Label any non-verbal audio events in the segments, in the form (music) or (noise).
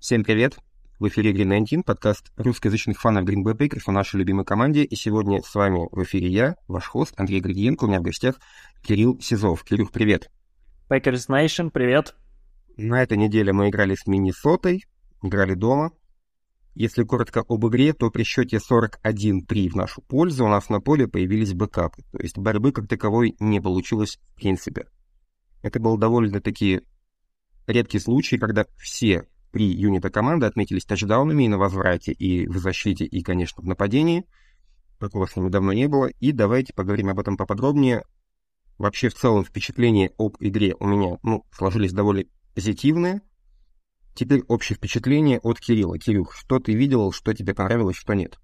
Всем привет! В эфире Green 19, подкаст русскоязычных фанов Green Bay Packers о нашей любимой команде. И сегодня с вами в эфире я, ваш хост Андрей Градиенко. У меня в гостях Кирилл Сизов. Кирилл, привет! Packers Nation, привет! На этой неделе мы играли с Миннесотой, играли дома. Если коротко об игре, то при счете 41-3 в нашу пользу у нас на поле появились бэкапы. То есть борьбы как таковой не получилось в принципе. Это был довольно-таки редкий случай, когда все три юнита команды отметились тачдаунами и на возврате, и в защите, и, конечно, в нападении. Такого с ними давно не было. И давайте поговорим об этом поподробнее. Вообще, в целом, впечатления об игре у меня ну, сложились довольно позитивные. Теперь общее впечатление от Кирилла. Кирилл, что ты видел, что тебе понравилось, что нет?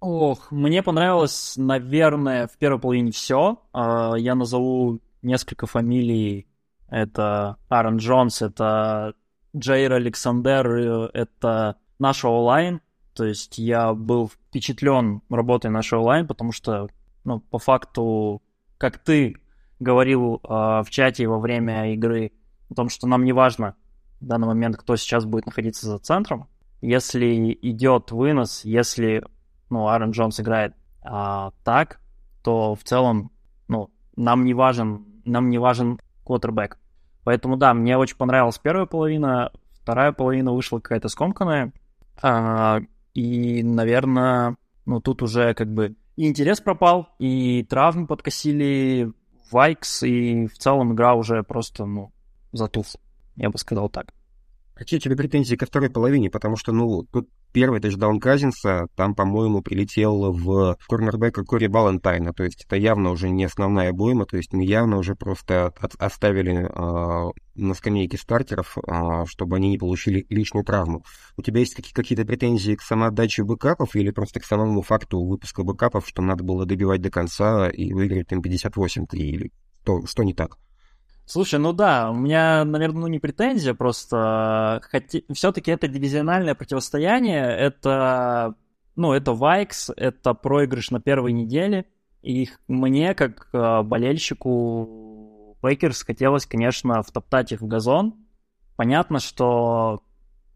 Ох, мне понравилось, наверное, в первой половине все. А, я назову несколько фамилий. Это Аарон Джонс, это Джейр Александр, э, это наш онлайн. То есть я был впечатлен работой нашего онлайн, потому что, ну, по факту, как ты говорил э, в чате во время игры, о том, что нам не важно в данный момент, кто сейчас будет находиться за центром. Если идет вынос, если ну, Аарон Джонс играет а, так, то в целом ну, нам не важен, нам не важен квотербек. Поэтому да, мне очень понравилась первая половина, вторая половина вышла какая-то скомканная. А, и, наверное, ну тут уже как бы и интерес пропал, и травмы подкосили, Вайкс, и в целом игра уже просто, ну, затухла. Я бы сказал так. Какие у тебя претензии ко второй половине? Потому что, ну, тут первый тачдаун Казинса, там, по-моему, прилетел в корнербека Кори Балантайна, то есть это явно уже не основная обойма, то есть явно уже просто от, оставили э, на скамейке стартеров, э, чтобы они не получили лишнюю травму. У тебя есть какие-то претензии к самоотдаче бэкапов или просто к самому факту выпуска бэкапов, что надо было добивать до конца и выиграть там 58-3, или что, что не так? Слушай, ну да, у меня, наверное, ну не претензия, просто хотя... все-таки это дивизиональное противостояние, это, ну, это Вайкс, это проигрыш на первой неделе, и мне, как э, болельщику Пэкерс, хотелось, конечно, втоптать их в газон. Понятно, что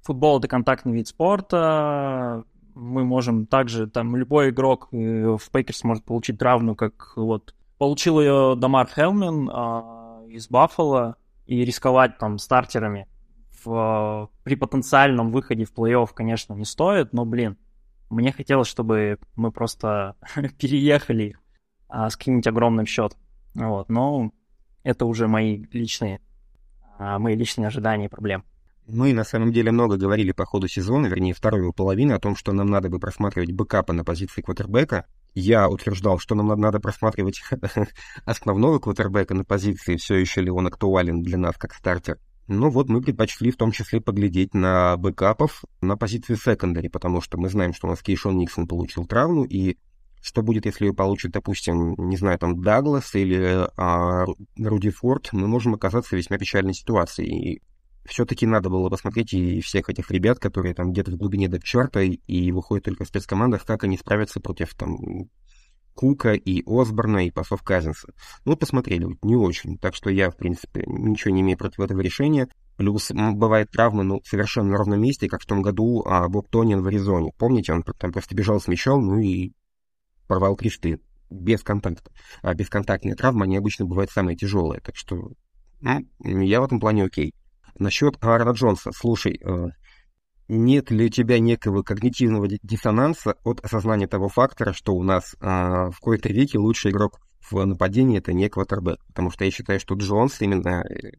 футбол — это контактный вид спорта, мы можем также, там, любой игрок э, в Бейкерс может получить травму, как вот получил ее Дамар Хелмен, а, из Баффала и рисковать там стартерами в, при потенциальном выходе в плей-офф, конечно, не стоит, но, блин, мне хотелось, чтобы мы просто (laughs) переехали а, с каким-нибудь огромным счетом. Вот, но это уже мои личные, а, мои личные ожидания и проблемы. Мы на самом деле много говорили по ходу сезона, вернее, второй его половины, о том, что нам надо бы просматривать бэкапы на позиции квотербека, я утверждал, что нам надо просматривать (laughs) основного квотербека на позиции, все еще ли он актуален для нас как стартер. Ну вот мы предпочли в том числе поглядеть на бэкапов на позиции секондари, потому что мы знаем, что у нас Кейшон Никсон получил травму, и что будет, если ее получит, допустим, не знаю, там Даглас или а, Руди Форд, мы можем оказаться в весьма печальной ситуации. И все-таки надо было посмотреть и всех этих ребят, которые там где-то в глубине депчарта и выходят только в спецкомандах, как они справятся против там Кука и Осборна и пасов Казинса. Ну, посмотрели, не очень. Так что я, в принципе, ничего не имею против этого решения. Плюс бывает травмы, ну, совершенно на ровном месте, как в том году а, Боб Тонин в Аризоне. Помните, он там просто бежал с мячом, ну и порвал кресты без контакта. А бесконтактные травмы, они обычно бывают самые тяжелые. Так что ну, я в этом плане окей. Насчет Аарона Джонса. Слушай, э, нет ли у тебя некого когнитивного диссонанса от осознания того фактора, что у нас а, в какой-то веке лучший игрок в нападении это не квотербек? Потому что я считаю, что Джонс именно э,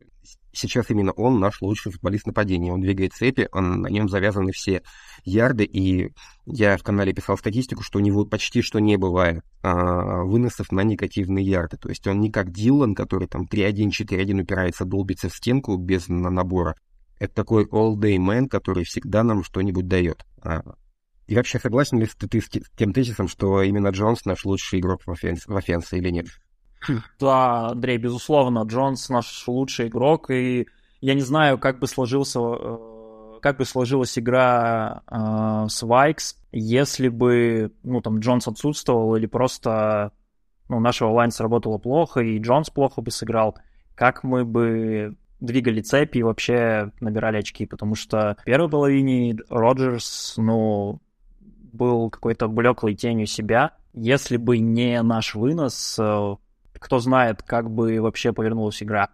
сейчас именно он наш лучший футболист нападения. Он двигает цепи, он, на нем завязаны все ярды, и я в канале писал статистику, что у него почти что не бывает а, выносов на негативные ярды. То есть он не как Дилан, который там 3-1, 4-1 упирается, долбится в стенку без набора. Это такой all-day man, который всегда нам что-нибудь дает. А, и вообще согласен ли ты с тем тезисом, что именно Джонс наш лучший игрок в офенсе, в офенсе или нет? Да, Андрей, безусловно, Джонс наш лучший игрок, и я не знаю, как бы сложился, э, как бы сложилась игра э, с Вайкс, если бы, ну, там, Джонс отсутствовал, или просто, ну, наша онлайн сработала плохо, и Джонс плохо бы сыграл, как мы бы двигали цепи и вообще набирали очки, потому что в первой половине Роджерс, ну, был какой-то блеклой тенью себя. Если бы не наш вынос, э, кто знает, как бы вообще повернулась игра.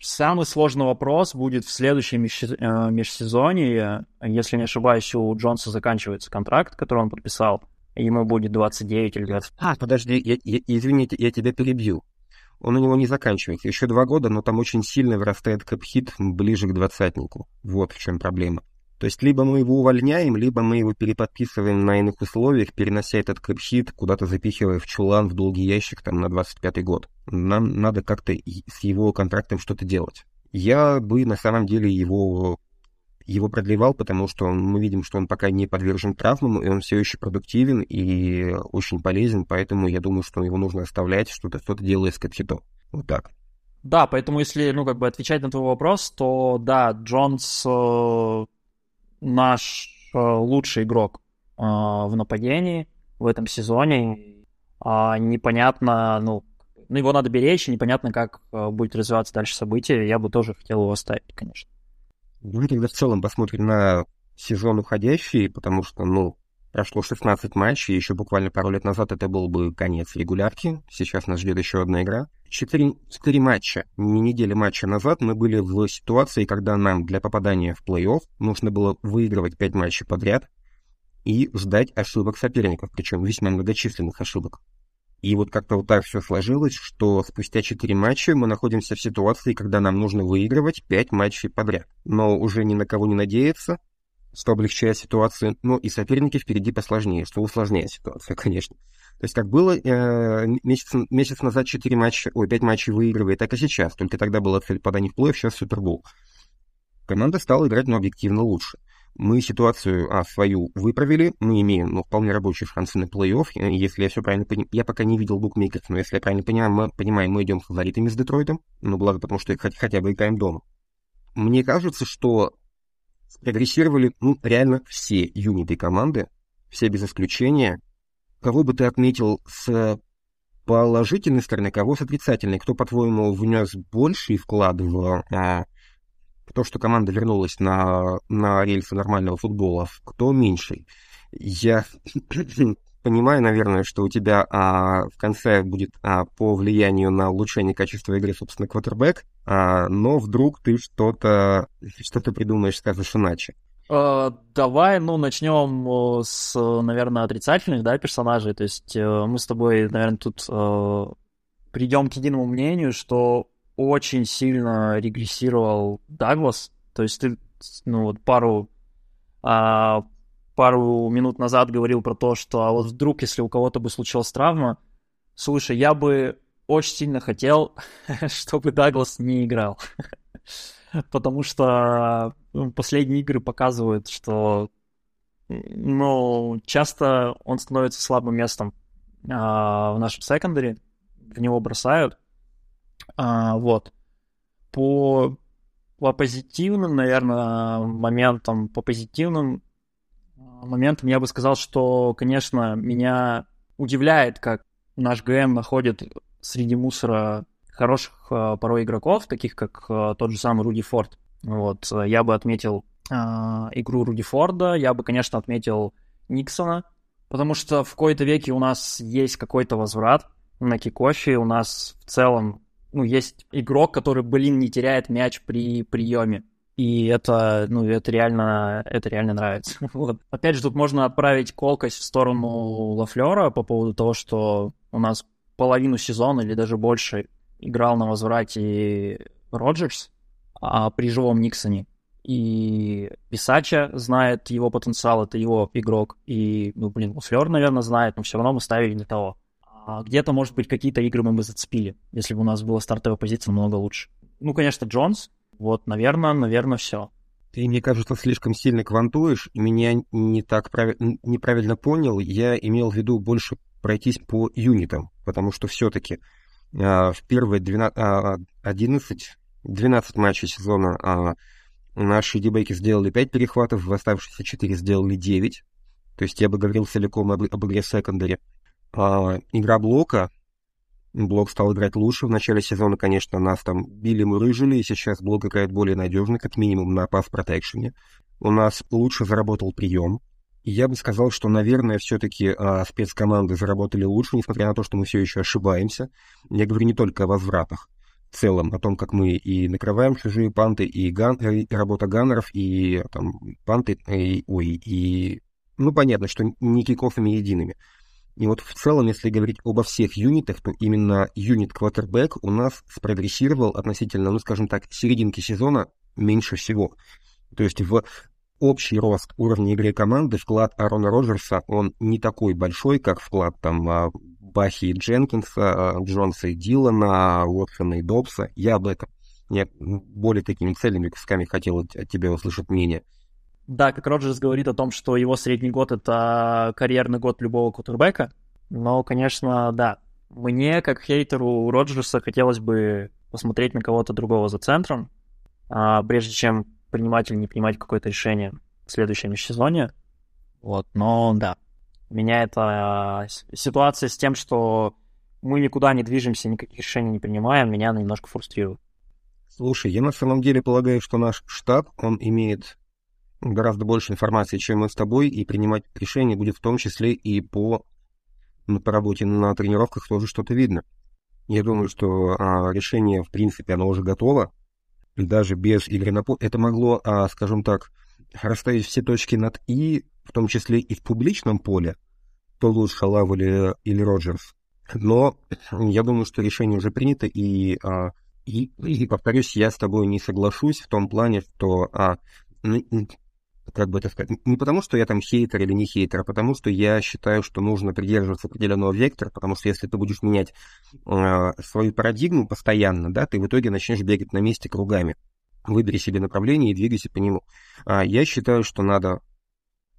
Самый сложный вопрос будет в следующем э, межсезонье. Если не ошибаюсь, у Джонса заканчивается контракт, который он подписал. Ему будет 29 или 20. А, подожди, я, я, извините, я тебя перебью. Он у него не заканчивается. Еще два года, но там очень сильно вырастает капхит ближе к двадцатнику. Вот в чем проблема. То есть либо мы его увольняем, либо мы его переподписываем на иных условиях, перенося этот кэпхит, куда-то запихивая в чулан, в долгий ящик там на 25-й год. Нам надо как-то с его контрактом что-то делать. Я бы на самом деле его, его продлевал, потому что мы видим, что он пока не подвержен травмам, и он все еще продуктивен и очень полезен, поэтому я думаю, что его нужно оставлять, что-то что-то делая с кэпхитом. Вот так. Да, поэтому если, ну, как бы отвечать на твой вопрос, то да, Джонс э, наш э, лучший игрок э, в нападении в этом сезоне. А непонятно, ну, ну, его надо беречь, и непонятно, как э, будет развиваться дальше события. Я бы тоже хотел его оставить, конечно. Давай тогда в целом посмотрим на сезон уходящий, потому что, ну, прошло 16 матчей, еще буквально пару лет назад это был бы конец регулярки, сейчас нас ждет еще одна игра. Четыре, четыре матча, не недели матча назад мы были в ситуации, когда нам для попадания в плей-офф нужно было выигрывать пять матчей подряд и ждать ошибок соперников, причем весьма многочисленных ошибок. И вот как-то вот так все сложилось, что спустя четыре матча мы находимся в ситуации, когда нам нужно выигрывать пять матчей подряд. Но уже ни на кого не надеяться, что облегчает ситуацию, но и соперники впереди посложнее, что усложняет ситуацию, (laughs) конечно. То есть как было э, месяц, месяц назад 4 матча, ой, 5 матчей выигрывает, так и сейчас. Только тогда была цель подания в плей сейчас Супербол. Команда стала играть, но объективно лучше. Мы ситуацию а, свою выправили, мы имеем ну, вполне рабочие шансы на плей-офф. Если я все правильно понимаю, я пока не видел букмекеров, но если я правильно понимаю, мы, понимаем, мы идем фаворитами с Детройтом, ну, благо потому, что хотя бы играем дома. Мне кажется, что прогрессировали ну, реально все юниты команды, все без исключения. Кого бы ты отметил с положительной стороны, кого с отрицательной? Кто, по-твоему, внес больший вклад в а, то, что команда вернулась на, на рельсы нормального футбола, кто меньший? Я (clears throat) понимаю, наверное, что у тебя а, в конце будет а, по влиянию на улучшение качества игры, собственно, квотербек, а, но вдруг ты что-то что то придумаешь, скажешь иначе. Uh, давай, ну, начнем с, наверное, отрицательных, да, персонажей. То есть uh, мы с тобой, наверное, тут uh, придем к единому мнению, что очень сильно регрессировал Даглас. То есть ты, ну, вот пару пару минут назад говорил про то, что а вот вдруг, если у кого-то бы случилась травма, слушай, я бы очень сильно хотел, (laughs) чтобы Даглас не играл. (laughs) Потому что ну, последние игры показывают, что ну, часто он становится слабым местом а, в нашем секондаре, в него бросают. А, вот. По, по позитивным, наверное, моментам, по позитивным моментом я бы сказал, что, конечно, меня удивляет, как наш ГМ находит среди мусора хороших э, порой игроков, таких как э, тот же самый Руди Форд. Вот, я бы отметил э, игру Руди Форда, я бы, конечно, отметил Никсона, потому что в какой-то веке у нас есть какой-то возврат на кикофе, у нас в целом ну, есть игрок, который, блин, не теряет мяч при приеме. И это, ну, это реально, это реально нравится. (laughs) вот. Опять же, тут можно отправить колкость в сторону Лафлера по поводу того, что у нас половину сезона или даже больше играл на возврате Роджерс а при живом Никсоне. И Писача знает его потенциал, это его игрок. И, ну, блин, Лафлер, наверное, знает, но все равно мы ставили не того. А где-то, может быть, какие-то игры мы бы зацепили, если бы у нас была стартовая позиция намного лучше. Ну, конечно, Джонс, вот, наверное, наверное, все. Ты, мне кажется, слишком сильно квантуешь, меня не так прав... неправильно понял. Я имел в виду больше пройтись по юнитам, потому что все-таки а, в первые 12, а, 11, 12 матчей сезона а, наши дебейки сделали 5 перехватов, в оставшиеся 4 сделали 9. То есть я бы говорил целиком об, об игре секондаре. А, игра блока Блок стал играть лучше. В начале сезона, конечно, нас там били-мурыжили, и сейчас Блок играет более надежно, как минимум на пас-протекшене. У нас лучше заработал прием. Я бы сказал, что, наверное, все-таки а, спецкоманды заработали лучше, несмотря на то, что мы все еще ошибаемся. Я говорю не только о возвратах в целом, о том, как мы и накрываем чужие панты, и, ган, и работа ганнеров, и там панты, и, ой, и... Ну, понятно, что не кикофами едиными. И вот в целом, если говорить обо всех юнитах, то именно юнит квотербек у нас спрогрессировал относительно, ну, скажем так, серединки сезона меньше всего. То есть в общий рост уровня игры команды вклад Арона Роджерса, он не такой большой, как вклад там а, Бахи и Дженкинса, а, Джонса и Дилана, Уотсона и Добса. Я об этом. Я более такими цельными кусками хотел от тебя услышать мнение. Да, как Роджерс говорит о том, что его средний год — это карьерный год любого кутербека. Но, конечно, да, мне, как хейтеру Роджерса, хотелось бы посмотреть на кого-то другого за центром, а, прежде чем принимать или не принимать какое-то решение в следующем сезоне. Вот, но да, меня эта ситуация с тем, что мы никуда не движемся, никаких решений не принимаем, меня немножко фрустрирует. Слушай, я на самом деле полагаю, что наш штаб, он имеет гораздо больше информации, чем мы с тобой, и принимать решения будет в том числе и по, ну, по работе на тренировках тоже что-то видно. Я думаю, что а, решение, в принципе, оно уже готово, даже без игры на поле. Это могло, а, скажем так, расставить все точки над «и», в том числе и в публичном поле, то лучше Лав или, или Роджерс. Но я думаю, что решение уже принято, и, а, и, и, повторюсь, я с тобой не соглашусь в том плане, что а, как бы это сказать, не потому, что я там хейтер или не хейтер, а потому, что я считаю, что нужно придерживаться определенного вектора, потому что если ты будешь менять э, свою парадигму постоянно, да, ты в итоге начнешь бегать на месте кругами. Выбери себе направление и двигайся по нему. А я считаю, что надо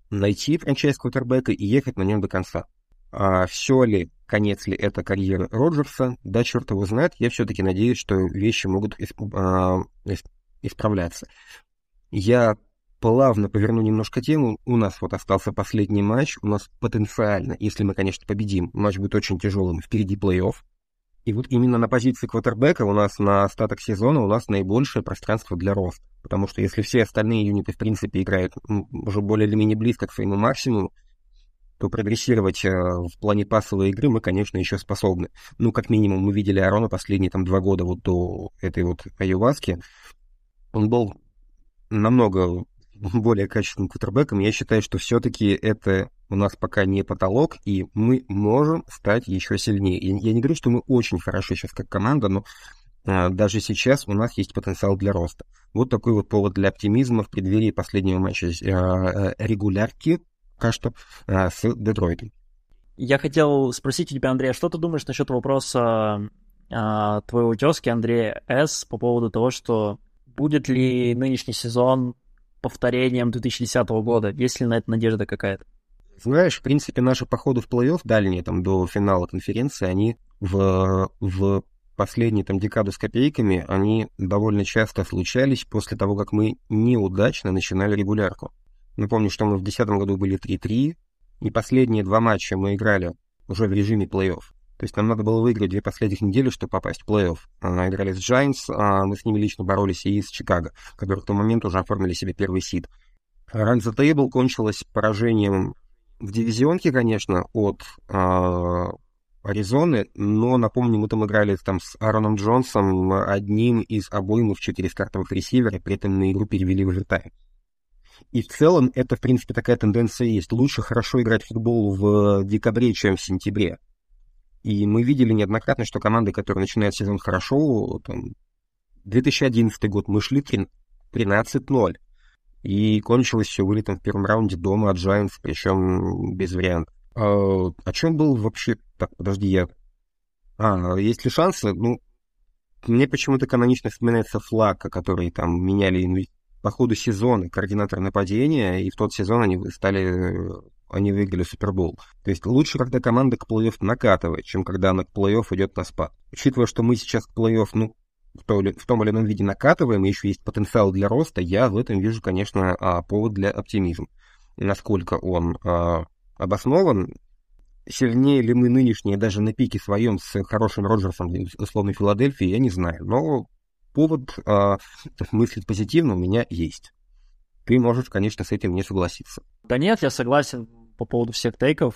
найти франчайз квотербека и ехать на нем до конца. А все ли, конец ли это карьеры Роджерса, да, черт его знает, я все-таки надеюсь, что вещи могут исп, а, исправляться. Я плавно поверну немножко тему. У нас вот остался последний матч. У нас потенциально, если мы, конечно, победим, матч будет очень тяжелым. Впереди плей-офф. И вот именно на позиции квотербека у нас на остаток сезона у нас наибольшее пространство для роста. Потому что если все остальные юниты, в принципе, играют уже более или менее близко к своему максимуму, то прогрессировать э, в плане пассовой игры мы, конечно, еще способны. Ну, как минимум, мы видели Арона последние там два года вот до этой вот Айоваски. Он был намного (laughs) более качественным кутербеком, я считаю, что все-таки это у нас пока не потолок, и мы можем стать еще сильнее. Я не говорю, что мы очень хороши сейчас как команда, но а, даже сейчас у нас есть потенциал для роста. Вот такой вот повод для оптимизма в преддверии последнего матча а, регулярки, пока что, а, с Детройтом. Я хотел спросить у тебя, Андрей, что ты думаешь насчет вопроса а, твоего тезки Андрея С по поводу того, что будет ли нынешний сезон повторением 2010 года? Есть ли на это надежда какая-то? Знаешь, в принципе, наши походы в плей-офф дальние, там, до финала конференции, они в, в последние там декады с копейками, они довольно часто случались после того, как мы неудачно начинали регулярку. Напомню, что мы в 2010 году были 3-3, и последние два матча мы играли уже в режиме плей-офф. То есть нам надо было выиграть две последних недели, чтобы попасть в плей-офф. А, играли с Giants, а мы с ними лично боролись и с Чикаго, которые в тот момент уже оформили себе первый сид. Run the Table кончилась поражением в дивизионке, конечно, от э, Аризоны, но, напомню, мы там играли там с Аароном Джонсом, одним из обоимов четыре стартовых ресивера, при этом на игру перевели в овертайм. И в целом это, в принципе, такая тенденция есть. Лучше хорошо играть в футбол в декабре, чем в сентябре. И мы видели неоднократно, что команды, которые начинают сезон хорошо, там, 2011 год мы шли 13-0. И кончилось все вылетом в первом раунде дома от Giants, причем без вариантов. А, о чем был вообще... Так, подожди, я... А, есть ли шансы? Ну, мне почему-то канонично вспоминается Флака, который там меняли по ходу сезона координатор нападения, и в тот сезон они стали они выиграли Супербол. То есть лучше, когда команда к плей-офф накатывает, чем когда она к плей-офф идет на спад. Учитывая, что мы сейчас к плей-офф, ну, в, то, в том или ином виде накатываем, и еще есть потенциал для роста, я в этом вижу, конечно, а, повод для оптимизма. Насколько он а, обоснован, сильнее ли мы нынешние даже на пике своем с хорошим Роджерсом, условно, Филадельфии, я не знаю. Но повод э, мыслить позитивно у меня есть. Ты можешь, конечно, с этим не согласиться. Да нет, я согласен по поводу всех тейков.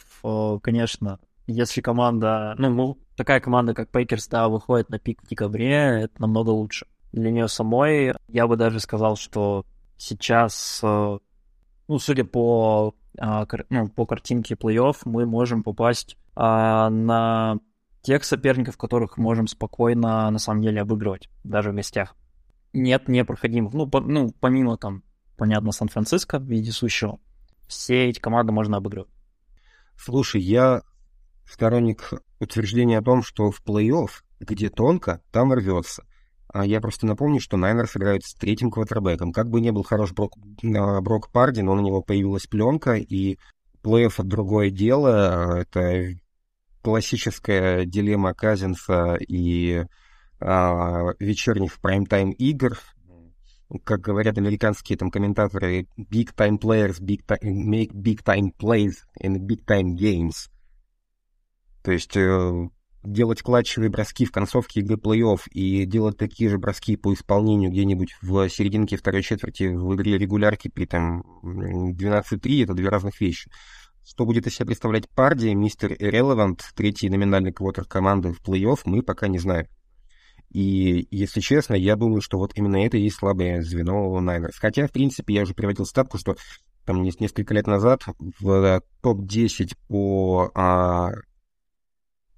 Конечно, если команда, ну, такая команда, как Пейкерс, да, выходит на пик в декабре, это намного лучше. Для нее самой я бы даже сказал, что сейчас, э, ну, судя по, а, ну, по картинке плей-офф, мы можем попасть а, на тех соперников, которых можем спокойно, на самом деле, обыгрывать, даже в гостях. Нет непроходимых. Ну, по, ну помимо там, понятно, Сан-Франциско вездесущего, все эти команды можно обыгрывать. Слушай, я сторонник утверждения о том, что в плей-офф, где тонко, там рвется. А я просто напомню, что Найнерс играют с третьим квотербеком. Как бы не был хорош Брок, а, Брок Парди, но на него появилась пленка, и плей-офф — другое дело. Это классическая дилемма Казинса и а, вечерних прайм-тайм игр. Как говорят американские там комментаторы, big time players big time, make big time plays in big time games. То есть э, делать клатчевые броски в концовке игры плей-офф и делать такие же броски по исполнению где-нибудь в серединке второй четверти в игре регулярки при там 12-3 — это две разных вещи. Что будет из себя представлять Парди, мистер Irrelevant, третий номинальный квотер команды в плей-офф, мы пока не знаем. И, если честно, я думаю, что вот именно это и есть слабое звено Найнерс. Хотя, в принципе, я уже приводил статку, что там несколько лет назад в топ-10 по а,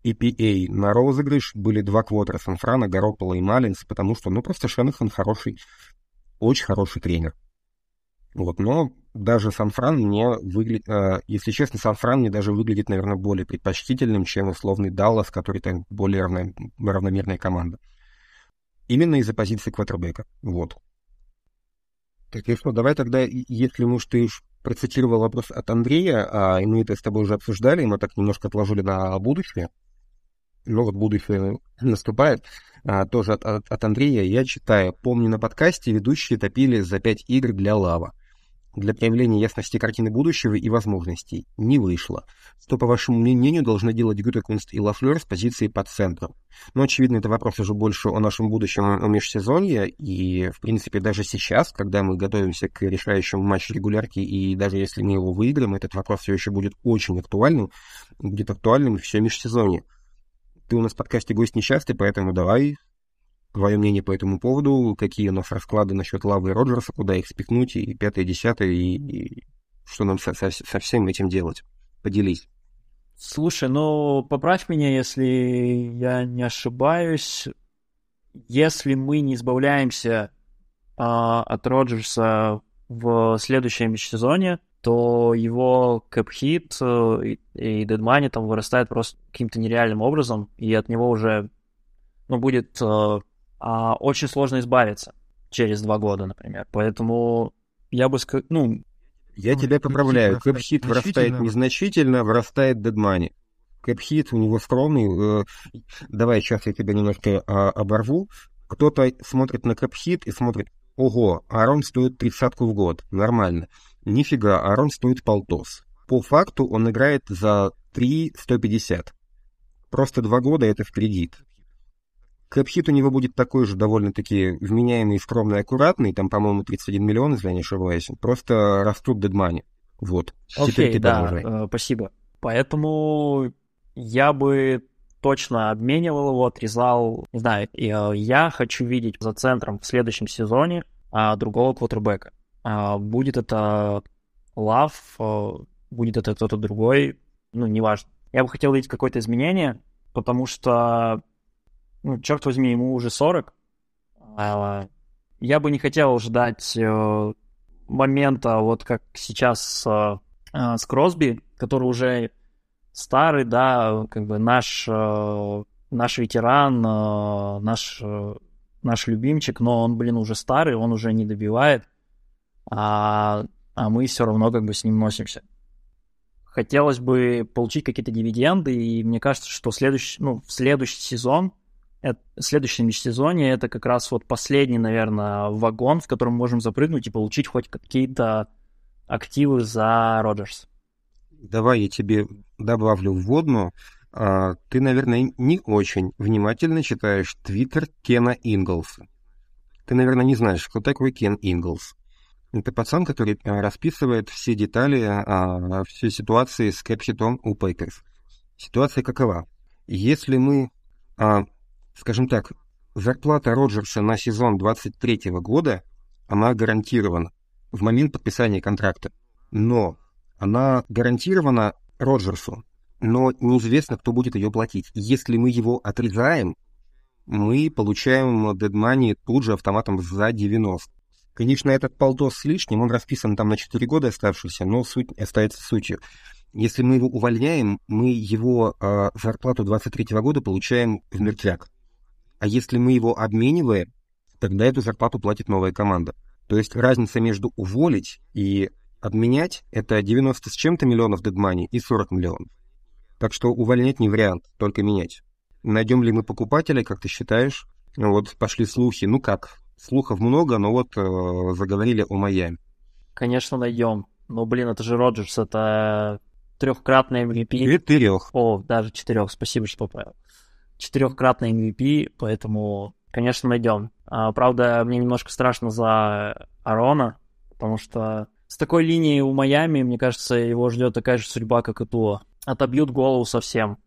EPA на розыгрыш были два квотера Санфрана, Гаропола и Малинс, потому что, ну, просто Шенахан хороший, очень хороший тренер. Вот, но даже Санфран мне выглядит, э, если честно, Санфран мне даже выглядит, наверное, более предпочтительным, чем условный Даллас, который там более равно, равномерная команда. Именно из-за позиции квотербека. Вот. Так и что, давай тогда, если уж ты процитировал вопрос от Андрея, а мы это с тобой уже обсуждали, мы так немножко отложили на будущее, но вот будущее наступает, а, тоже от, от, от Андрея, я читаю. Помню, на подкасте ведущие топили за пять игр для Лава. Для проявления ясности картины будущего и возможностей. Не вышло. Что, по вашему мнению, должны делать Гютекунст и Лафлер с позиции под центром? Но, очевидно, это вопрос уже больше о нашем будущем о межсезонье, и, в принципе, даже сейчас, когда мы готовимся к решающему матчу регулярки, и даже если мы его выиграем, этот вопрос все еще будет очень актуальным, будет актуальным все межсезонье. Ты у нас в подкасте гость несчастный, поэтому давай твое мнение по этому поводу, какие у нас расклады насчет Лавы и Роджерса, куда их спихнуть, и пятое, десятое, и, и что нам со, со, со всем этим делать. Поделись. Слушай, ну, поправь меня, если я не ошибаюсь. Если мы не избавляемся а, от Роджерса в следующем сезоне, то его кэп-хит э, и дедмани там вырастает просто каким-то нереальным образом, и от него уже, ну, будет э, э, очень сложно избавиться через два года, например. Поэтому я бы сказал, ну... Я тебя поправляю, cap hit вырастает незначительно, вырастает dead money. Cap hit у него скромный. Э, давай сейчас я тебя немножко э, оборву. Кто-то смотрит на cap hit и смотрит, ого, Арон стоит тридцатку в год, нормально. Нифига, Арон стоит полтос. По факту он играет за 3 150. Просто два года это в кредит. Кэпхит у него будет такой же довольно-таки вменяемый, скромный, аккуратный, там, по-моему, 31 миллион, если я не ошибаюсь. Просто растут дедмани. Вот. Окей, Теперь ты да, э, спасибо. Поэтому я бы точно обменивал его, отрезал, не знаю, э, я хочу видеть за центром в следующем сезоне а, другого квотербека. А, будет это Лав, а, будет это кто-то другой, ну, неважно. Я бы хотел видеть какое-то изменение, потому что, ну, черт возьми, ему уже 40. А, я бы не хотел ждать э, момента, вот как сейчас с Кросби, который уже старый, да, как бы наш, э, наш ветеран, наш, наш любимчик, но он, блин, уже старый, он уже не добивает а, а мы все равно как бы с ним носимся. Хотелось бы получить какие-то дивиденды, и мне кажется, что следующий, ну, в следующий сезон, это, в следующем сезоне это как раз вот последний, наверное, вагон, в котором можем запрыгнуть и получить хоть какие-то активы за Роджерс. давай я тебе добавлю вводную. А, ты, наверное, не очень внимательно читаешь твиттер Кена Инглса. Ты, наверное, не знаешь, кто такой Кен Инглс. Это пацан, который а, расписывает все детали а, всей ситуации с кэпситом у Пейперс. Ситуация какова? Если мы, а, скажем так, зарплата Роджерса на сезон 23 года, она гарантирована в момент подписания контракта. Но она гарантирована Роджерсу, но неизвестно, кто будет ее платить. Если мы его отрезаем, мы получаем дедмани тут же автоматом за 90. Конечно, этот полтос с лишним, он расписан там на 4 года оставшийся, но суть остается сутью. Если мы его увольняем, мы его э, зарплату 23 года получаем в мертвяк. А если мы его обмениваем, тогда эту зарплату платит новая команда. То есть разница между уволить и обменять — это 90 с чем-то миллионов дедмани и 40 миллионов. Так что увольнять не вариант, только менять. Найдем ли мы покупателя, как ты считаешь? Вот пошли слухи. Ну как, слухов много, но вот э, заговорили о Майами. Конечно, найдем. Но, блин, это же Роджерс, это трехкратный MVP. Четырех. О, даже четырех, спасибо, что поправил. Четырехкратный MVP, поэтому, конечно, найдем. А, правда, мне немножко страшно за Арона, потому что с такой линией у Майами, мне кажется, его ждет такая же судьба, как и Туа. Отобьют голову совсем.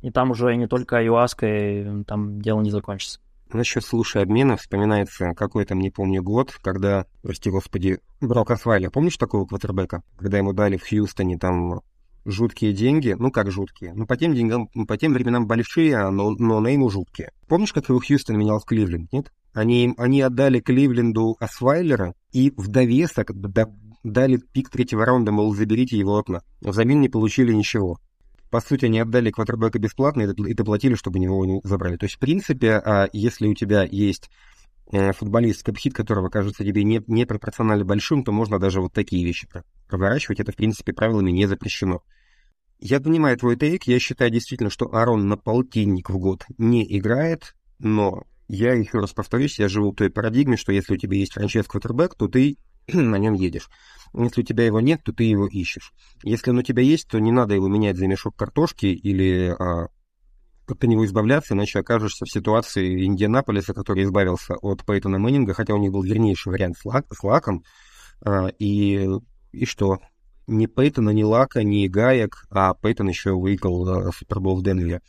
И там уже не только Аюаска, и там дело не закончится. Насчет слушай обмена вспоминается какой-то, не помню, год, когда, прости господи, Брок Освайлер, помнишь такого квотербека? Когда ему дали в Хьюстоне там жуткие деньги, ну как жуткие, ну по тем деньгам, по тем временам большие, но, но на ему жуткие. Помнишь, как его Хьюстон менял в Кливленд, нет? Они, они отдали Кливленду Освайлера и в довесок дали пик третьего раунда, мол, заберите его окна. Взамен не получили ничего по сути, они отдали квотербека бесплатно и доплатили, чтобы него забрали. То есть, в принципе, а, если у тебя есть футболист, капхит которого кажется тебе не, не пропорционально большим, то можно даже вот такие вещи проворачивать. Это, в принципе, правилами не запрещено. Я понимаю твой тейк. Я считаю действительно, что Арон на полтинник в год не играет, но я еще раз повторюсь, я живу в той парадигме, что если у тебя есть франчайз квотербек, то ты (clears throat) на нем едешь. Если у тебя его нет, то ты его ищешь. Если он у тебя есть, то не надо его менять за мешок картошки или а, как-то него избавляться, иначе окажешься в ситуации Индианаполиса, который избавился от Пейтона Мэннинга, хотя у них был вернейший вариант с, лак, с лаком. А, и, и что? Ни Пейтона, ни Лака, ни Гаек, а Пейтон еще выиграл а, Супербол в Денвере.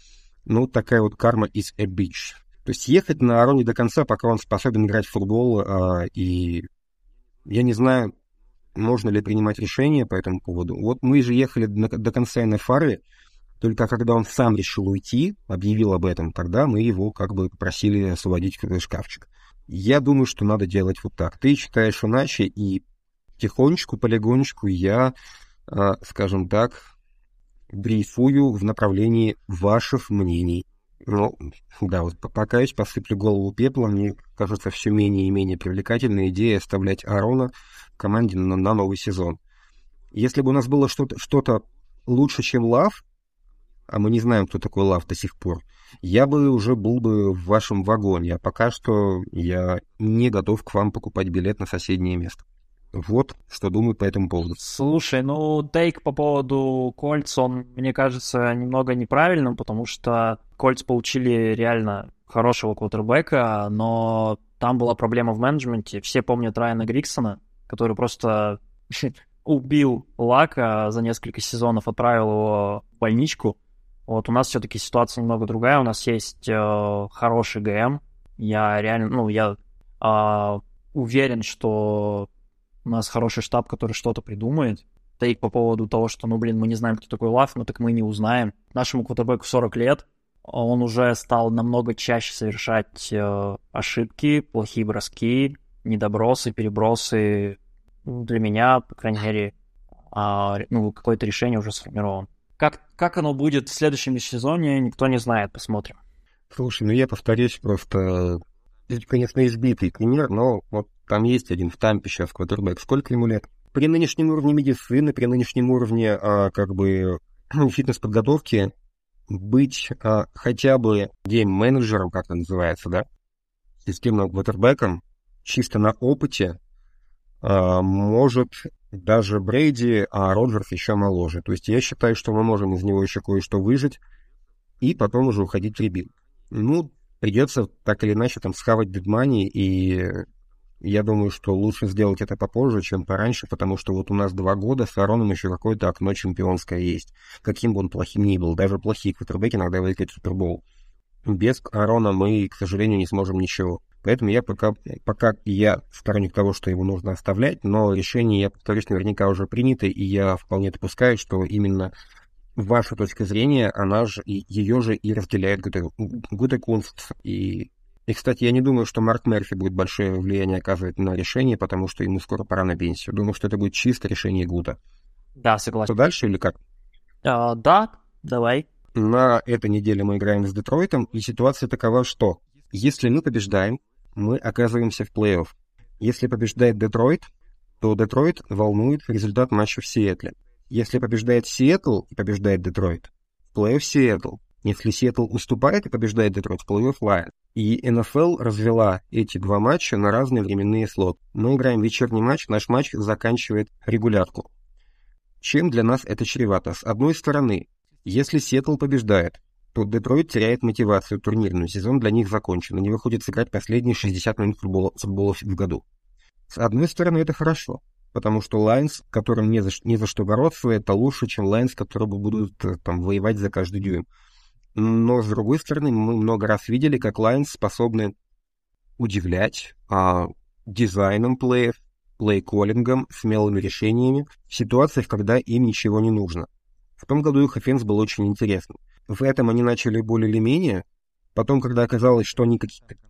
Ну, такая вот карма is a bitch. То есть ехать на Ароне до конца, пока он способен играть в футбол, а, и я не знаю, можно ли принимать решение по этому поводу. Вот мы же ехали до, до конца НФР, только когда он сам решил уйти, объявил об этом, тогда мы его как бы попросили освободить шкафчик. Я думаю, что надо делать вот так. Ты считаешь иначе, и тихонечку, полигонечку я, а, скажем так, дрейфую в направлении ваших мнений. Ну, да, вот пока я посыплю голову пеплом, мне кажется все менее и менее привлекательной идея оставлять Арона команде на, на новый сезон. Если бы у нас было что-то что лучше, чем Лав, а мы не знаем, кто такой Лав до сих пор, я бы уже был бы в вашем вагоне, а пока что я не готов к вам покупать билет на соседнее место. Вот, что думаю по этому поводу. Слушай, ну, тейк по поводу Кольц, он, мне кажется, немного неправильным, потому что Кольц получили реально хорошего квотербека, но там была проблема в менеджменте. Все помнят Райана Гриксона, который просто (laughs) убил Лака за несколько сезонов, отправил его в больничку. Вот у нас все-таки ситуация немного другая. У нас есть э, хороший ГМ. Я реально, ну, я э, уверен, что у нас хороший штаб, который что-то придумает. Тейк по поводу того, что, ну, блин, мы не знаем, кто такой Лав, ну так мы не узнаем. Нашему квотербеку 40 лет, он уже стал намного чаще совершать э, ошибки, плохие броски, недобросы, перебросы, для меня, по крайней мере, а, ну, какое-то решение уже сформировано. Как, оно будет в следующем сезоне, никто не знает, посмотрим. Слушай, ну я повторюсь просто, это, конечно, избитый пример, но вот там есть один в Тампе сейчас квотербек. Сколько ему лет? При нынешнем уровне медицины, при нынешнем уровне а, как бы (clears throat) фитнес-подготовки быть а, хотя бы гейм-менеджером, как это называется, да, системным квотербеком, чисто на опыте, а, может даже Брейди, а Роджерс еще моложе. То есть я считаю, что мы можем из него еще кое-что выжать и потом уже уходить в rebuild. Ну, придется так или иначе там схавать dead money, и я думаю, что лучше сделать это попозже, чем пораньше, потому что вот у нас два года, с Ароном еще какое-то окно чемпионское есть. Каким бы он плохим ни был, даже плохие квотербеки иногда выиграют Супербол. Без Арона мы, к сожалению, не сможем ничего. Поэтому я пока, пока я сторонник того, что его нужно оставлять, но решение, я повторюсь, наверняка уже принято, и я вполне допускаю, что именно ваша точка зрения, она же, ее же и разделяет Гуте Кунст. И, и, кстати, я не думаю, что Марк Мерфи будет большое влияние оказывать на решение, потому что ему скоро пора на пенсию. Думаю, что это будет чисто решение Гута. Да, согласен. Что дальше или как? А, да, давай. На этой неделе мы играем с Детройтом, и ситуация такова, что если мы побеждаем, мы оказываемся в плей-офф. Если побеждает Детройт, то Детройт волнует результат матча в Сиэтле. Если побеждает Сиэтл и побеждает Детройт, в плей-офф Сиэтл. Если Сиэтл уступает и побеждает Детройт, в плей-офф Лайонс. И НФЛ развела эти два матча на разные временные слоты. Мы играем вечерний матч, наш матч заканчивает регулярку. Чем для нас это чревато? С одной стороны, если Сиэтл побеждает, то Детройт теряет мотивацию турнирную. Сезон для них закончен. Они выходят сыграть последние 60 минут футбола, футбола в году. С одной стороны, это хорошо, потому что Лайонс, которым не за, не за что бороться, это лучше, чем Лайонс, которые будут э, там воевать за каждый дюйм. Но, с другой стороны, мы много раз видели, как Лайонс способны удивлять а, дизайном плеев, play calling'ом, смелыми решениями в ситуациях, когда им ничего не нужно. В том году их offense был очень интересным. В этом они начали более или менее. Потом, когда оказалось, что они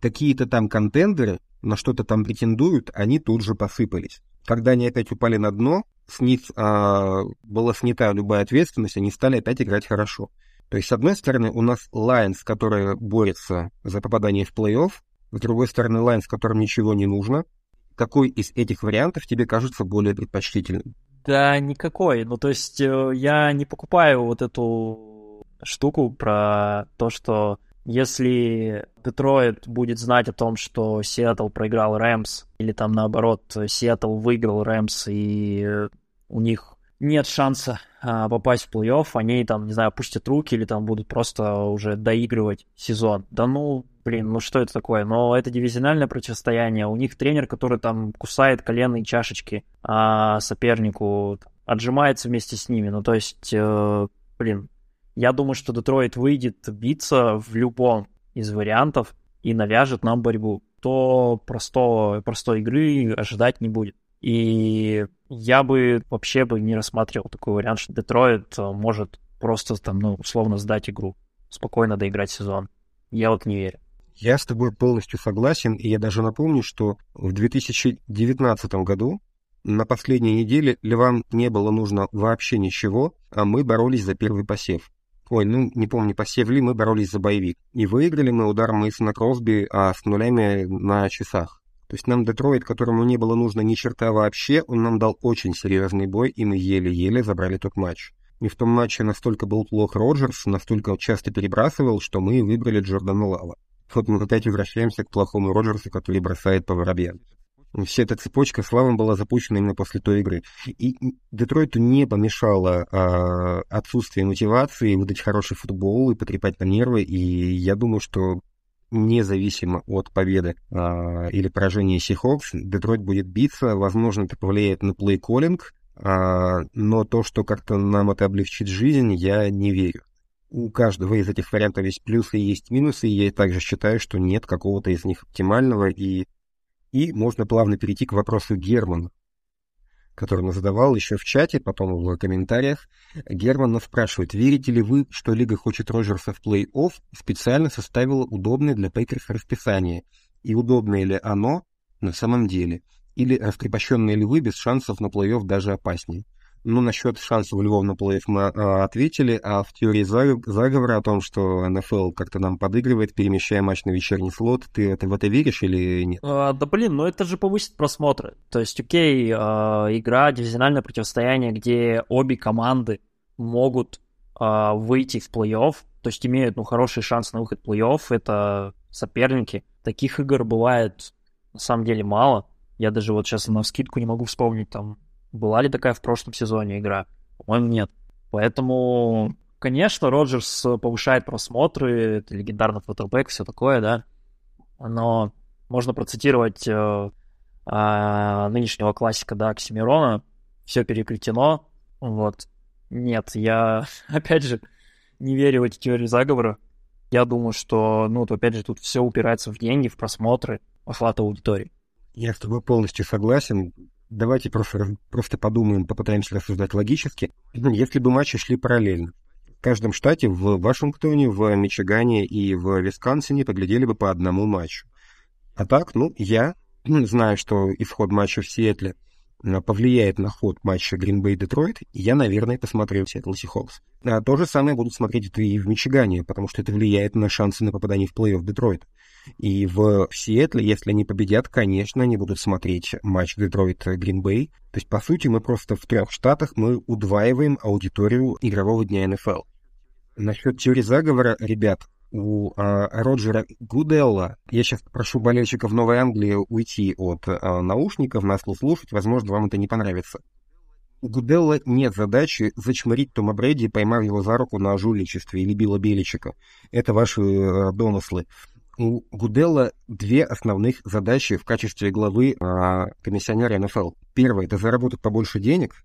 какие-то там контендеры на что-то там претендуют, они тут же посыпались. Когда они опять упали на дно, с а, была снята любая ответственность, они стали опять играть хорошо. То есть, с одной стороны, у нас Lions, который борется за попадание в плей-офф, с другой стороны, Lions, которым ничего не нужно. Какой из этих вариантов тебе кажется более предпочтительным? Да никакой. Ну, то есть, э, я не покупаю вот эту штуку про то, что если Детройт будет знать о том, что Сиэтл проиграл Рэмс, или там наоборот, Сиэтл выиграл Рэмс, и у них нет шанса а, попасть в плей-офф, они там, не знаю, пустят руки или там будут просто уже доигрывать сезон. Да ну, блин, ну что это такое? Но это дивизиональное противостояние. У них тренер, который там кусает коленные чашечки а сопернику, отжимается вместе с ними. Ну, то есть, э, блин, я думаю, что Детройт выйдет биться в любом из вариантов и навяжет нам борьбу. То простого, простой игры ожидать не будет. И я бы вообще бы не рассматривал такой вариант, что Детройт э, может просто там, ну, условно сдать игру, спокойно доиграть сезон. Я вот не верю. Я с тобой полностью согласен, и я даже напомню, что в 2019 году на последней неделе Львам не было нужно вообще ничего, а мы боролись за первый посев. Ой, ну, не помню, посевли, мы боролись за боевик. И выиграли мы удар Мейсона Кросби а, с нулями на часах. То есть нам Детройт, которому не было нужно ни черта вообще, он нам дал очень серьезный бой, и мы еле-еле забрали тот матч. И в том матче настолько был плох Роджерс, настолько часто перебрасывал, что мы выбрали Джордана Лава. Вот мы опять возвращаемся к плохому Роджерсу, который бросает по воробьям. Вся эта цепочка славам была запущена именно после той игры. И Детройту не помешало а, отсутствие мотивации выдать хороший футбол и потрепать на нервы. И я думаю, что независимо от победы а, или поражения Сихокс, Детройт будет биться. Возможно, это повлияет на плей-коллинг, а, но то, что как-то нам это облегчит жизнь, я не верю. У каждого из этих вариантов есть плюсы и есть минусы, и я также считаю, что нет какого-то из них оптимального, и и можно плавно перейти к вопросу Германа, который он задавал еще в чате, потом в комментариях. Герман нас спрашивает, верите ли вы, что Лига хочет Роджерса в плей-офф специально составила удобное для Пейкерс расписание? И удобное ли оно на самом деле? Или раскрепощенные ли вы без шансов на плей-офф даже опаснее? Ну, насчет шансов Львов на плей мы а, ответили, а в теории заговора о том, что НФЛ как-то нам подыгрывает, перемещая матч на вечерний слот, ты это, в это веришь или нет? А, да блин, ну это же повысит просмотры. То есть, окей, а, игра, дивизиональное противостояние, где обе команды могут а, выйти в плей-офф, то есть имеют ну, хороший шанс на выход в плей-офф, это соперники. Таких игр бывает на самом деле мало. Я даже вот сейчас на скидку не могу вспомнить там Была ли такая в прошлом сезоне игра? По-моему, нет. Поэтому, конечно, Роджерс повышает просмотры, это легендарный фотобэк, все такое, да. Но можно процитировать э, э, нынешнего классика, да, Оксимирона. Все переплетено. Вот. Нет, я, (laughs) опять же, не верю в эти теории заговора. Я думаю, что, ну, то, опять же, тут все упирается в деньги, в просмотры, охват аудитории. Я с тобой полностью согласен. Давайте просто, просто подумаем, попытаемся рассуждать логически. (clears throat) Если бы матчи шли параллельно, в каждом штате, в Вашингтоне, в Мичигане и в Висконсине поглядели бы по одному матчу. А так, ну, я (clears throat) знаю, что исход матча в Сиэтле э, повлияет на ход матча Green Bay Детройт, я, наверное, посмотрю Сиэтл Сихокс. А то же самое будут смотреть и в Мичигане, потому что это влияет на шансы на попадание в плей-офф Детройт. И в, Сиэтле, если они победят, конечно, они будут смотреть матч Детройт-Грин Бэй. То есть, по сути, мы просто в трех штатах мы удваиваем аудиторию игрового дня НФЛ. Насчет теории заговора, ребят, у а, Роджера Гуделла. Я сейчас прошу болельщиков Новой Англии уйти от а, наушников, нас слушать, возможно, вам это не понравится. У Гуделла нет задачи зачморить Тома Брэди, поймав его за руку на жульничестве или Билла Беличика. Это ваши э, домыслы. У Гуделла две основных задачи в качестве главы э, комиссионера НФЛ. Первая — это заработать побольше денег,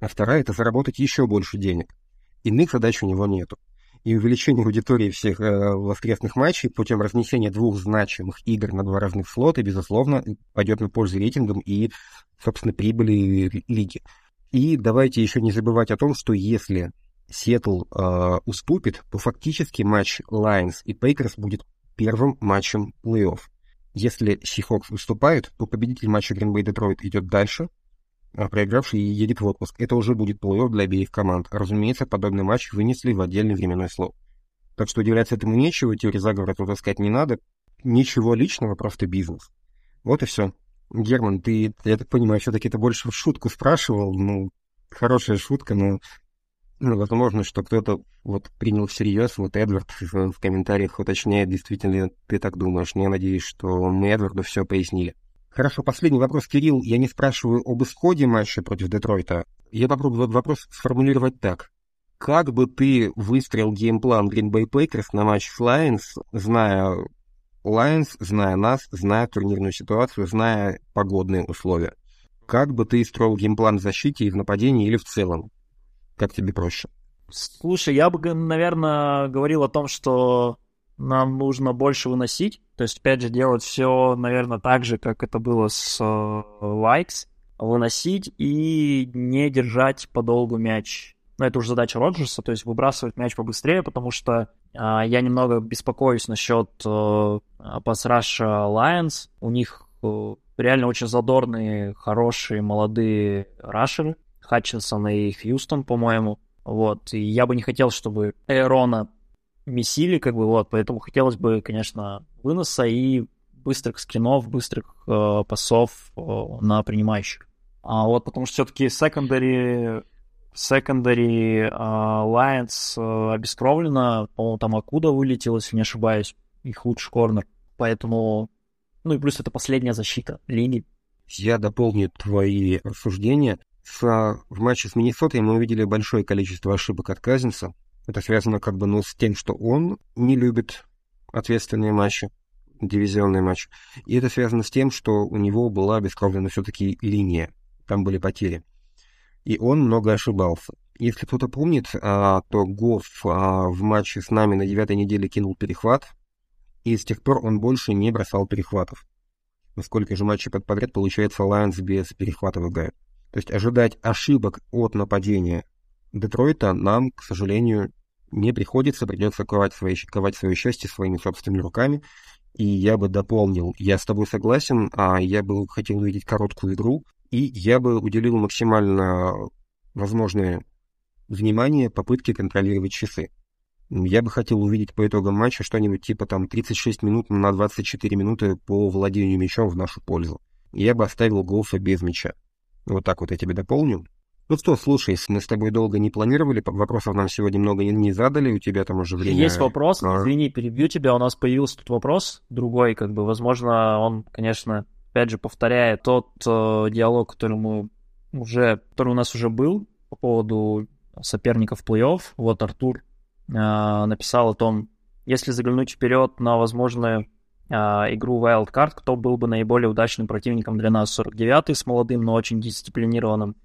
а вторая — это заработать еще больше денег. Иных задач у него нету и увеличение аудитории всех э, воскресных матчей путем разнесения двух значимых игр на два разных слота, безусловно, пойдет на пользу рейтингам и, собственно, прибыли лиги. И давайте еще не забывать о том, что если Сиэтл э, уступит, то фактически матч Lions и Пэкерс будет первым матчем плей-офф. Если Сихокс уступают, то победитель матча Green Bay Детройт идет дальше, а проигравший едет в отпуск. Это уже будет плей-офф для обеих команд. Разумеется, подобный матч вынесли в отдельный временной слот. Так что удивляться этому нечего, теории заговора тут искать не надо. Ничего личного, просто бизнес. Вот и все. Герман, ты, я так понимаю, все-таки это больше в шутку спрашивал. Ну, хорошая шутка, но ну, возможно, что кто-то вот принял всерьез. Вот Эдвард в, комментариях уточняет, действительно ты так думаешь. Я надеюсь, что мы Эдварду все пояснили. Хорошо, последний вопрос, Кирилл. Я не спрашиваю об исходе матча против Детройта. Я попробую вопрос сформулировать так. Как бы ты выстроил game plan Green Bay Packers на матч с Lions, зная Lions, зная нас, зная турнирную ситуацию, зная погодные условия? Как бы ты строил game plan в защите и в нападении или в целом? Как тебе проще? Слушай, я бы, наверное, говорил о том, что нам нужно больше выносить. То есть, опять же, делать все, наверное, так же, как это было с uh, Likes. Выносить и не держать подолгу мяч. Но ну, это уже задача Роджерса, то есть выбрасывать мяч побыстрее, потому что uh, я немного беспокоюсь насчет uh, пасраша Lions. У них uh, реально очень задорные, хорошие, молодые рашеры. Хатчинсон и Хьюстон, по-моему. Вот, и я бы не хотел, чтобы Эрона месили, как бы, вот, поэтому хотелось бы, конечно, выноса и быстрых скинов, быстрых э, пасов э, на принимающих. А вот потому что все-таки secondary э, Lions э, обескровлено, по-моему, там Акуда вылетел, если не ошибаюсь, их лучший корнер, поэтому, ну и плюс это последняя защита лиги. Я дополню твои рассуждения. С, в матче с Миннесотой мы увидели большое количество ошибок от Казинса, это связано как бы ну, с тем, что он не любит ответственные матчи, дивизионные матчи. И это связано с тем, что у него была обескровлена все-таки линия. Там были потери. И он много ошибался. Если кто-то помнит, а, то Гофф а, в матче с нами на девятой неделе кинул перехват, и с тех пор он больше не бросал перехватов. Сколько же матчей подряд, получается, Лайонс без перехватов играет. То есть ожидать ошибок от нападения Детройта нам, к сожалению, не приходится, придется ковать, свои, ковать свое счастье своими собственными руками. И я бы дополнил, я с тобой согласен, а я бы хотел увидеть короткую игру, и я бы уделил максимально возможное внимание попытке контролировать часы. Я бы хотел увидеть по итогам матча что-нибудь типа там 36 минут на 24 минуты по владению мячом в нашу пользу. Я бы оставил Голфа без мяча. Вот так вот я тебе дополню. Ну что, слушай, мы с тобой долго не планировали, вопросов нам сегодня много не, задали, у тебя там уже время... Есть вопрос, а... извини, перебью тебя, у нас появился тут вопрос другой, как бы, возможно, он, конечно, опять же, повторяет тот э, диалог, который мы уже, который у нас уже был по поводу соперников плей-офф. Вот Артур э, написал о том, если заглянуть вперед на возможную э, игру Wildcard, кто был бы наиболее удачным противником для нас? 49-й с молодым, но очень дисциплинированным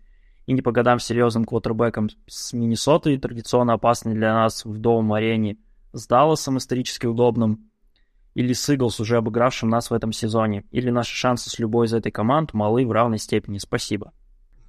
и не по годам серьезным квотербеком с Миннесотой, традиционно опасный для нас в Доум-арене, с Далласом исторически удобным, или с Иглс, уже обыгравшим нас в этом сезоне, или наши шансы с любой из этой команд малы в равной степени. Спасибо.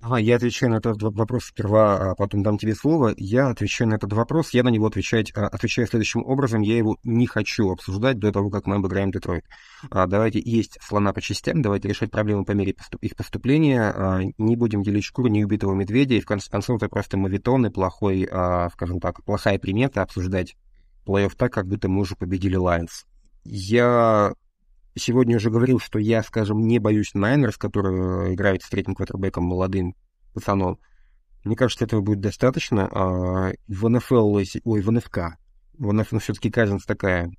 А, я отвечаю на этот вопрос сперва, а потом дам тебе слово. Я отвечаю на этот вопрос, я на него отвечать, а, отвечаю следующим образом. Я его не хочу обсуждать до того, как мы обыграем Детройт. А, давайте есть слона по частям, давайте решать проблемы по мере их поступления. А, не будем делить шкуру неубитого медведя, и в конце концов это просто мавитон и плохой, скажем так, плохая примета обсуждать плей-офф так, как будто мы уже победили Лайнс. Я сегодня уже говорил, что я, скажем, не боюсь Найнерс, который играет с третьим квотербеком молодым пацаном. Мне кажется, этого будет достаточно. А в НФЛ, ой, в НФК, в НФЛ, все-таки Казинс такая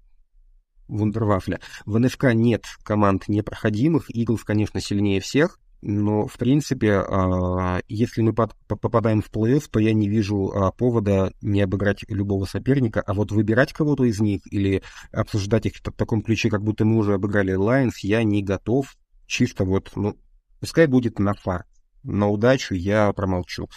вундервафля. В НФК нет команд непроходимых. Иглс, конечно, сильнее всех. Но, в принципе, а, если мы попадаем в плей-офф, то я не вижу а, повода не обыграть любого соперника, а вот выбирать кого-то из них или обсуждать их в таком ключе, как будто мы уже обыграли Lions, я не готов. Чисто вот, ну, пускай будет на фар. На удачу я промолчу.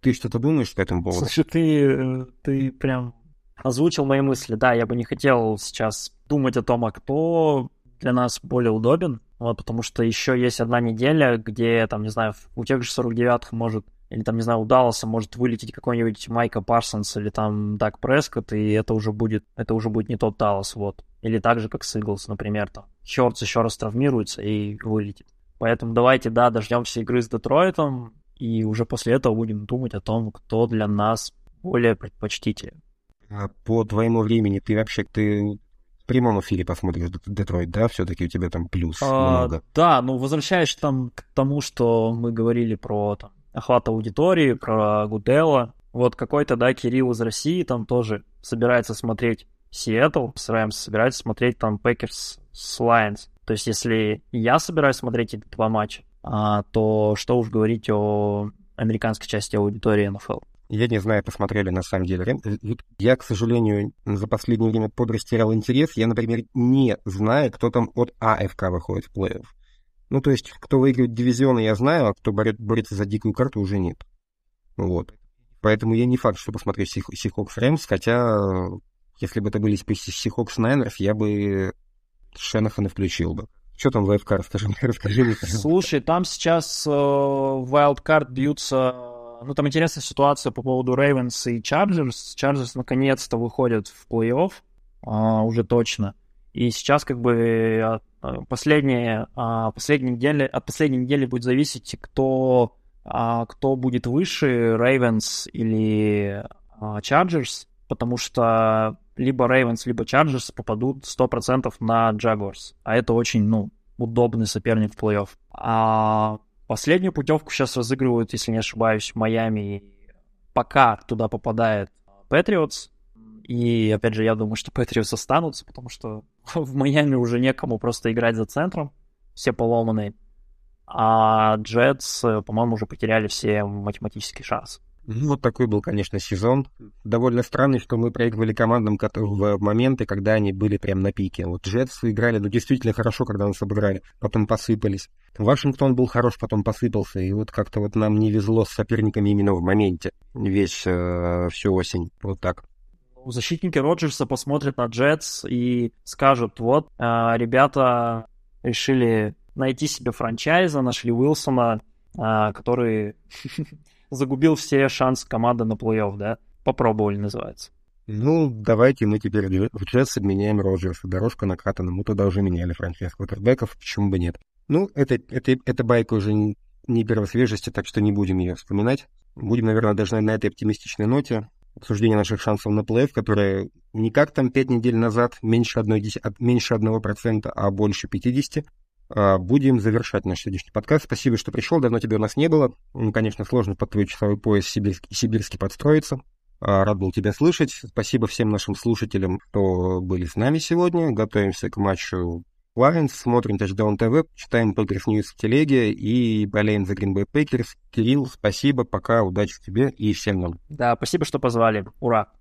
Ты что-то думаешь по этому поводу? Слушай, ты, ты прям озвучил мои мысли. Да, я бы не хотел сейчас думать о том, а кто для нас более удобен, вот, потому что еще есть одна неделя, где, там, не знаю, у тех же 49-х может, или там, не знаю, у может вылететь какой-нибудь Майка Парсонс или там Дак Прескотт, и это уже будет, это уже будет не тот Даллас, вот. Или так же, как с Иглс, например, там. Хёртс еще раз травмируется и вылетит. Поэтому давайте, да, дождемся игры с Детройтом, и уже после этого будем думать о том, кто для нас более предпочтителен. А по твоему времени ты вообще, ты прямом эфире посмотришь Детройт, да? Все-таки у тебя там плюс а, много. Да, ну возвращаясь там к тому, что мы говорили про там, охват аудитории, про Гудела. Вот какой-то, да, Кирилл из России там тоже собирается смотреть Сиэтл, собирается смотреть там Пэкерс с Лайонс. То есть если я собираюсь смотреть эти два матча, а, то что уж говорить о американской части аудитории НФЛ. Я не знаю, посмотрели на самом деле. Я, к сожалению, за последнее время подрастерял интерес. Я, например, не знаю, кто там от АФК выходит в плей-офф. Ну, то есть, кто выигрывает дивизионы, я знаю, а кто борет, борется за дикую карту, уже нет. Вот. Поэтому я не факт, что посмотрю Сихокс Рэмс, хотя, если бы это были Сихокс Найнерс, я бы Шенахана включил бы. Что там в АФК, расскажи, (laughs) расскажи мне. Слушай, там сейчас э, Wildcard бьются ну, там интересная ситуация по поводу Ravens и Chargers. Chargers наконец-то выходят в плей-офф, а, уже точно. И сейчас как бы а, последние, а, последние недели, от последней недели будет зависеть, кто, а, кто будет выше, Ravens или а, Chargers, потому что либо Ravens, либо Chargers попадут 100% на Jaguars. А это очень, ну, удобный соперник в плей-офф. А Последнюю путевку сейчас разыгрывают, если не ошибаюсь, в Майами. Пока туда попадает Патриотс. И, опять же, я думаю, что Патриотс останутся, потому что (laughs) в Майами уже некому просто играть за центром. Все поломанные. А Джетс, по-моему, уже потеряли все математические шансы. Ну, вот такой был, конечно, сезон. Довольно странный, что мы проигрывали командам в моменты, когда они были прям на пике. Вот Джетс играли, ну, действительно хорошо, когда нас обыграли, потом посыпались. Вашингтон был хорош, потом посыпался, и вот как-то вот нам не везло с соперниками именно в моменте весь э, всю осень. Вот так. Защитники Роджерса посмотрят на Джетс и скажут, вот, э, ребята решили найти себе франчайза, нашли Уилсона, э, который (laughs) загубил все шансы команды на плей-офф, да? Попробовали, называется. Ну, давайте мы теперь в Джетс обменяем Роджерса. Дорожка накатана, мы туда уже меняли франчайз квотербеков, почему бы нет. Ну, это, это, эта байка уже не, не первой свежести, так что не будем ее вспоминать. Будем, наверное, даже на этой оптимистичной ноте обсуждение наших шансов на плей которые не как там пять недель назад, меньше, одной, меньше одного процента, а больше 50. А, будем завершать наш сегодняшний подкаст. Спасибо, что пришел. Давно тебя у нас не было. Ну, конечно, сложно под твой часовой пояс сибирский, сибирский подстроиться. А, рад был тебя слышать. Спасибо всем нашим слушателям, кто были с нами сегодня. Готовимся к матчу Lions, смотрим Touchdown ТВ, читаем Packers News в телеге и болеем за Green Bay Packers. Кирилл, спасибо, пока, удачи тебе и всем нам. Да, спасибо, что позвали. Ура!